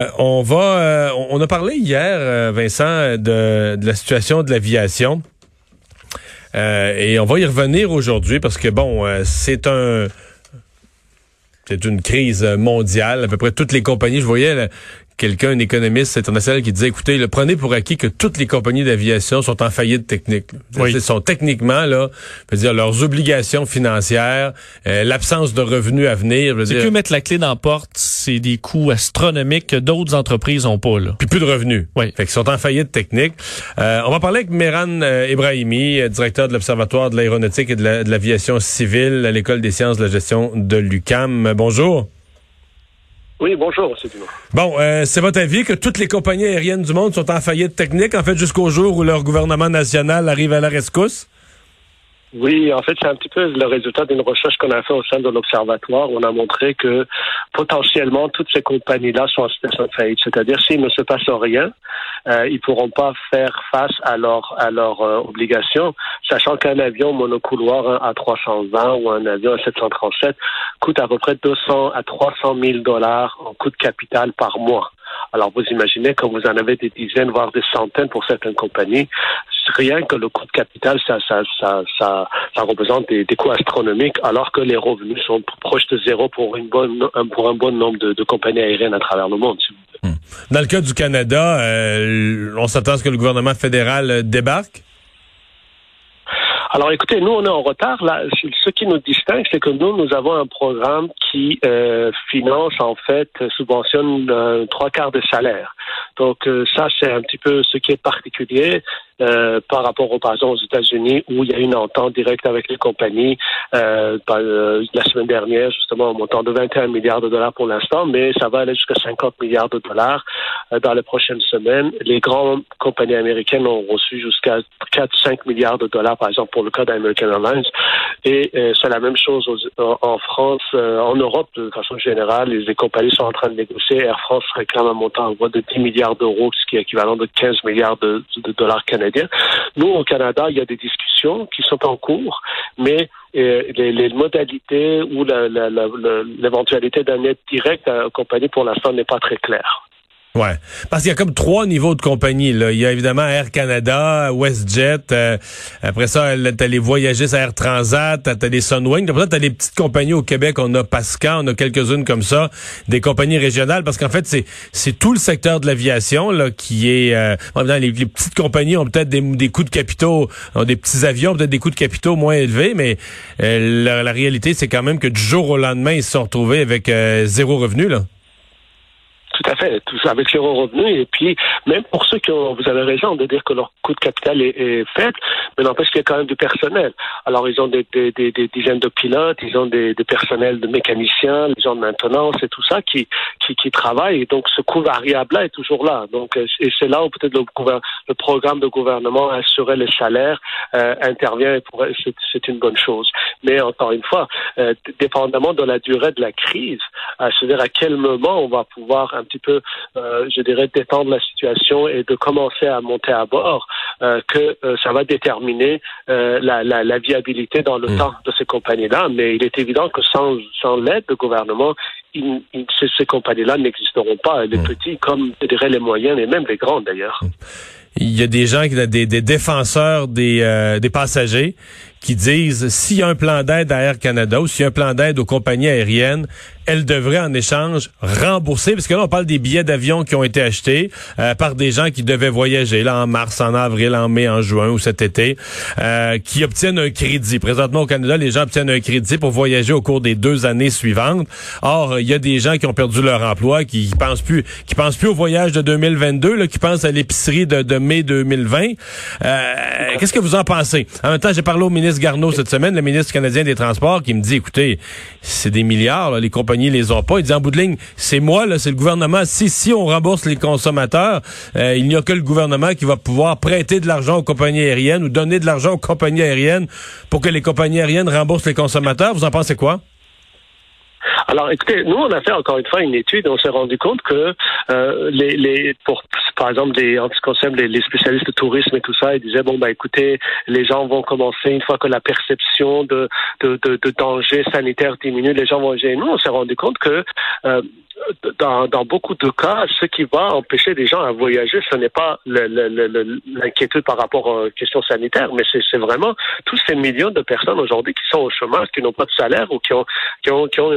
Euh, on va, euh, on a parlé hier, euh, Vincent, de, la situation de l'aviation. et on va y revenir aujourd'hui parce que bon, c'est un, c'est une crise mondiale. À peu près toutes les compagnies, je voyais quelqu'un, un économiste international qui disait, écoutez, le prenez pour acquis que toutes les compagnies d'aviation sont en faillite technique. Ils sont techniquement, là, je veux dire, leurs obligations financières, euh, l'absence de revenus à venir. C'est que mettre la clé dans la porte, c'est des coûts astronomiques que d'autres entreprises n'ont pas. Là. Puis plus de revenus. Oui. Fait qu'ils sont en faillite technique. Euh, on va parler avec Meran euh, Ibrahimi, directeur de l'Observatoire de l'aéronautique et de l'aviation civile à l'École des sciences de la gestion de l'UCAM. Bonjour. Oui, bonjour, c'est Bon, euh, c'est votre avis que toutes les compagnies aériennes du monde sont en faillite technique, en fait, jusqu'au jour où leur gouvernement national arrive à la rescousse? Oui, en fait, c'est un petit peu le résultat d'une recherche qu'on a fait au sein de l'Observatoire. On a montré que potentiellement toutes ces compagnies-là sont en situation de faillite. C'est-à-dire, s'il ne se passe rien, euh, ils pourront pas faire face à leurs à leurs euh, obligations, sachant qu'un avion monocouloir à 320 ou un avion à 737 coûte à peu près 200 à 300 000 dollars en coût de capital par mois. Alors vous imaginez que vous en avez des dizaines, voire des centaines pour certaines compagnies. Rien que le coût de capital, ça, ça, ça, ça, représente des, coûts astronomiques, alors que les revenus sont proches de zéro pour un bon nombre de, compagnies aériennes à travers le monde. Hmm. Dans le cas du Canada, euh, on s'attend à ce que le gouvernement fédéral euh, débarque? Alors écoutez, nous on est en retard. Là, ce qui nous distingue, c'est que nous nous avons un programme qui euh, finance en fait subventionne euh, trois quarts de salaire. Donc euh, ça c'est un petit peu ce qui est particulier. Euh, par rapport au, par exemple, aux États-Unis où il y a une entente directe avec les compagnies euh, euh la semaine dernière, justement, au montant de 21 milliards de dollars pour l'instant, mais ça va aller jusqu'à 50 milliards de dollars euh, dans les prochaines semaines. Les grandes compagnies américaines ont reçu jusqu'à 4-5 milliards de dollars, par exemple, pour le cas d'American Airlines. Et c'est la même chose en France, en Europe, de façon générale, les, compagnies sont en train de négocier. Air France réclame un montant de 10 milliards d'euros, ce qui est équivalent de 15 milliards de, de dollars canadiens nous, au Canada, il y a des discussions qui sont en cours, mais euh, les, modalités ou l'éventualité d'un aide direct à la compagnie, pour l'instant, n'est pas très claire. Ouais. Parce qu'il y a comme trois niveaux de compagnie. Là. Il y a évidemment Air Canada, WestJet. Euh, après ça, t'as les voyagistes Air Transat, t'as as des Sunwing. Après ça, t'as des petites compagnies au Québec. On a Pascal, on a quelques-unes comme ça, des compagnies régionales. Parce qu'en fait, c'est c'est tout le secteur de l'aviation là qui est. Euh, les, les, petites compagnies ont peut-être des, des coûts de capitaux, ont des petits avions, peut-être des coûts de capitaux moins élevés, mais euh, la, la, réalité, c'est quand même que du jour au lendemain, ils se sont retrouvés avec euh, zéro revenu là. Tout à fait, tout ça avec zéro revenu. Et puis, même pour ceux qui ont, vous avez raison de dire que leur coût de capital est, faible, mais n'empêche qu'il y a quand même du personnel. Alors, ils ont des, des, des, des dizaines de pilotes, ils ont des, des, personnels de mécaniciens, les gens de maintenance et tout ça qui, qui, qui travaillent. Donc, ce coût variable-là est toujours là. Donc, euh, et c'est là où peut-être le, le, programme de gouvernement assurer les salaires euh, intervient et c'est une bonne chose. Mais encore une fois, euh, dépendamment de la durée de la crise, à se dire à quel moment on va pouvoir petit peu, euh, je dirais, détendre la situation et de commencer à monter à bord, euh, que euh, ça va déterminer la, la, la, viabilité dans le hmm. temps de ces compagnies-là. Mais il est évident que sans, sans l'aide du gouvernement, ces, ces compagnies-là n'existeront pas. Les hmm. petits, comme je dirais les moyennes et même les grandes d'ailleurs. Hmm. Il y a des gens, des, des défenseurs des, des passagers qui disent s'il y a un plan d'aide à Air Canada ou s'il y a un plan d'aide aux compagnies aériennes, elle devrait en échange rembourser, parce que là, on parle des billets d'avion qui ont été achetés euh, par des gens qui devaient voyager là en mars, en avril, en mai, en juin ou cet été, euh, qui obtiennent un crédit. Présentement au Canada, les gens obtiennent un crédit pour voyager au cours des deux années suivantes. Or, il y a des gens qui ont perdu leur emploi, qui, pensent plus, qui pensent plus au voyage de 2022, là, qui pensent à l'épicerie de, de, mai 2020. Euh, Qu'est-ce que vous en pensez? En même temps, j'ai parlé au ministre Garneau cette semaine, le ministre canadien des Transports, qui me dit, écoutez, c'est des milliards, les compagnies les ont pas. Il dit en bout de ligne, c'est moi, c'est le gouvernement. Si, si on rembourse les consommateurs, euh, il n'y a que le gouvernement qui va pouvoir prêter de l'argent aux compagnies aériennes ou donner de l'argent aux compagnies aériennes pour que les compagnies aériennes remboursent les consommateurs. Vous en pensez quoi? Alors, écoutez, nous, on a fait encore une fois une étude on s'est rendu compte que euh, les, les, pour par exemple, qui concerne les, les, spécialistes de tourisme et tout ça, ils disaient, bon, bah écoutez, les gens vont commencer, une fois que la perception de, de, de, danger sanitaire diminue, les gens vont agir. Nous, on s'est rendu compte que euh, dans, dans, beaucoup de cas, ce qui va empêcher des gens à voyager, ce n'est pas l'inquiétude par rapport aux questions sanitaires, mais c'est vraiment tous ces millions de personnes aujourd'hui qui sont au chômage, qui n'ont pas de salaire ou qui ont qui ont qui ont,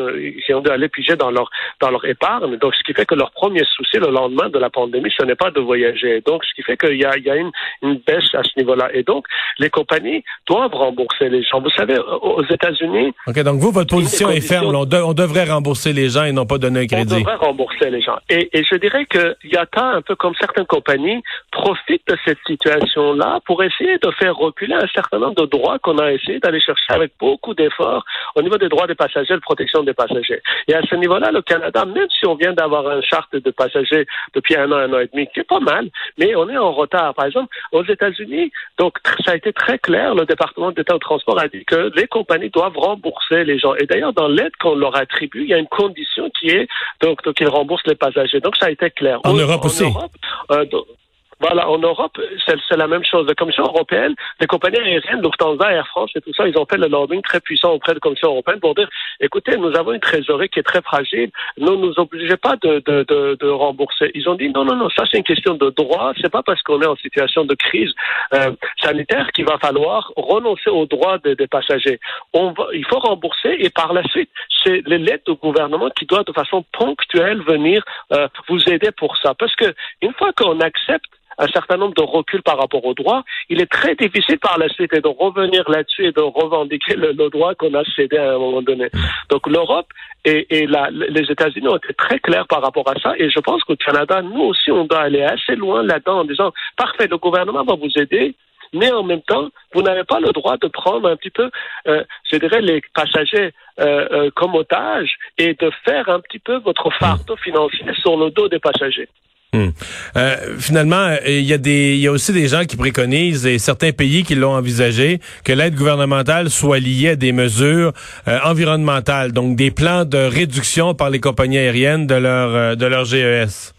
qui ont dû aller piger dans leur dans leur épargne. Donc, ce qui fait que leur premier souci le lendemain de la pandémie, ce n'est pas de voyager. Donc, ce qui fait qu'il y a il y a une, une baisse à ce niveau-là. Et donc, les compagnies doivent rembourser les gens. Vous savez, aux États-Unis. Ok, donc vous, votre position est ferme. On, on devrait rembourser les gens et non pas donner un crédit devrait rembourser les gens. Et, et je dirais que Yata, un peu comme certaines compagnies, profite de cette situation-là pour essayer de faire reculer un certain nombre de droits qu'on a essayé d'aller chercher avec beaucoup d'efforts au niveau des droits des passagers, de protection des passagers. Et à ce niveau-là, le Canada, même si on vient d'avoir un charte de passagers depuis un an, un an et demi, qui est pas mal, mais on est en retard. Par exemple, aux États-Unis, donc ça a été très clair, le département d'État au transport a dit que les compagnies doivent rembourser les gens. Et d'ailleurs, dans l'aide qu'on leur attribue, il y a une condition qui est donc, donc ils remboursent les passagers. Donc ça a été clair. En, Europe aussi. euh, voilà, en Europe, c'est la même chose. La Commission européenne, les compagnies aériennes, Lufthansa, Air France et tout ça, ils ont fait le lobbying très puissant auprès de la Commission européenne pour dire, écoutez, nous avons une trésorerie qui est très fragile, ne nous obligez pas de, de, de, de, rembourser. Ils ont dit, non, non, non, ça c'est une question de droit, c'est pas parce qu'on est en situation de crise euh, sanitaire qu'il va falloir renoncer aux droits des, des passagers. On va, il faut rembourser et par la suite, c'est l'aide du gouvernement qui doit de façon ponctuelle venir euh, vous aider pour ça. Parce que une fois qu'on accepte un certain nombre de reculs par rapport au droit, il est très difficile par la suite de revenir là-dessus et de revendiquer le, droit qu'on a cédé à un moment donné. Donc l'Europe et, les États-Unis ont été très clairs par rapport à ça et je pense qu'au Canada, nous aussi, on doit aller assez loin là-dedans en disant, parfait, le gouvernement va vous aider, mais en même temps, vous n'avez pas le droit de prendre un petit peu, euh, je dirais, les passagers euh, euh, comme otages et de faire un petit peu votre fardeau financier sur le dos des passagers. Hmm. Euh, finalement, il y a des, il y a aussi des gens qui préconisent et certains pays qui l'ont envisagé que l'aide gouvernementale soit liée à des mesures euh, environnementales, donc des plans de réduction par les compagnies aériennes de leur euh, de leur GES.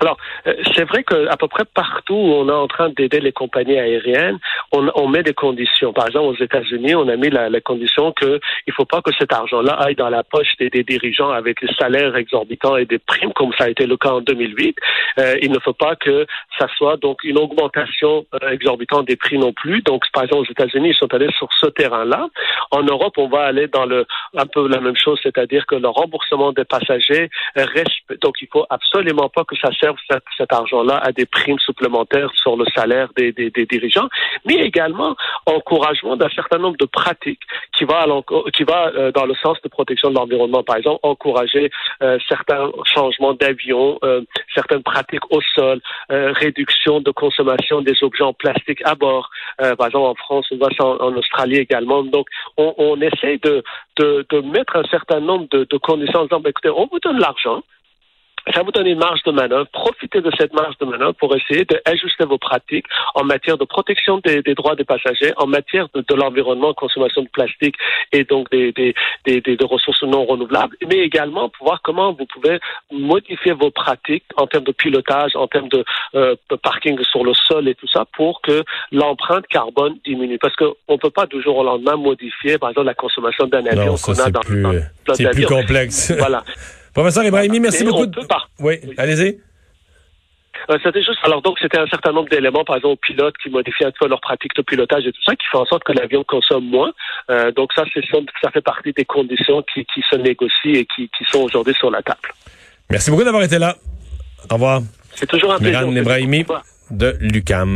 Alors, euh, c'est vrai qu'à peu près partout où on est en train d'aider les compagnies aériennes, on, on, met des conditions. Par exemple, aux États-Unis, on a mis la, la condition qu'il ne faut pas que cet argent-là aille dans la poche des, des, dirigeants avec des salaires exorbitants et des primes, comme ça a été le cas en 2008. Euh, il ne faut pas que ça soit donc une augmentation euh, exorbitante des prix non plus. Donc, par exemple, aux États-Unis, ils sont allés sur ce terrain-là. En Europe, on va aller dans le un peu la même chose, c'est-à-dire que le remboursement des passagers reste. Donc, il faut absolument pas que ça serve cet, argent-là à des primes supplémentaires sur le salaire des, dirigeants, mais également encouragement d'un certain nombre de pratiques qui va, euh, dans le sens de protection de l'environnement. Par exemple, encourager euh, certains changements d'avion, euh, certaines pratiques au sol, réduction de consommation des objets en plastique à bord. par exemple, en France, on voit en, Australie également. Donc, on, essaie de, mettre un certain nombre de, de disant, ben, écoutez, on vous donne l'argent, ça vous donne une marge de manœuvre. Profitez de cette marge de manœuvre pour essayer d'ajuster vos pratiques en matière de protection des, des droits des passagers, en matière de, de l'environnement, consommation de plastique et donc des, des, des, des, ressources non renouvelables, mais également pour voir comment vous pouvez modifier vos pratiques en termes de pilotage, en termes de, euh, parking sur le sol et tout ça pour que l'empreinte carbone diminue. Parce qu'on ne peut pas du jour au lendemain modifier, par exemple, la consommation d'un avion qu'on a dans, plus, C'est plus complexe. Voilà. Professeur Ibrahimi, merci beaucoup. Oui, allez-y. Euh, c'était juste, alors donc c'était un certain nombre d'éléments, par exemple pilotes qui modifient un peu leur pratique de pilotage et tout ça, qui font en sorte que l'avion consomme moins. Euh, donc ça, c'est ça fait partie des conditions qui, qui se négocient et qui, qui sont aujourd'hui sur la table. Merci beaucoup d'avoir été là. Au revoir. C'est toujours un plaisir. Ibrahimi de Lucam.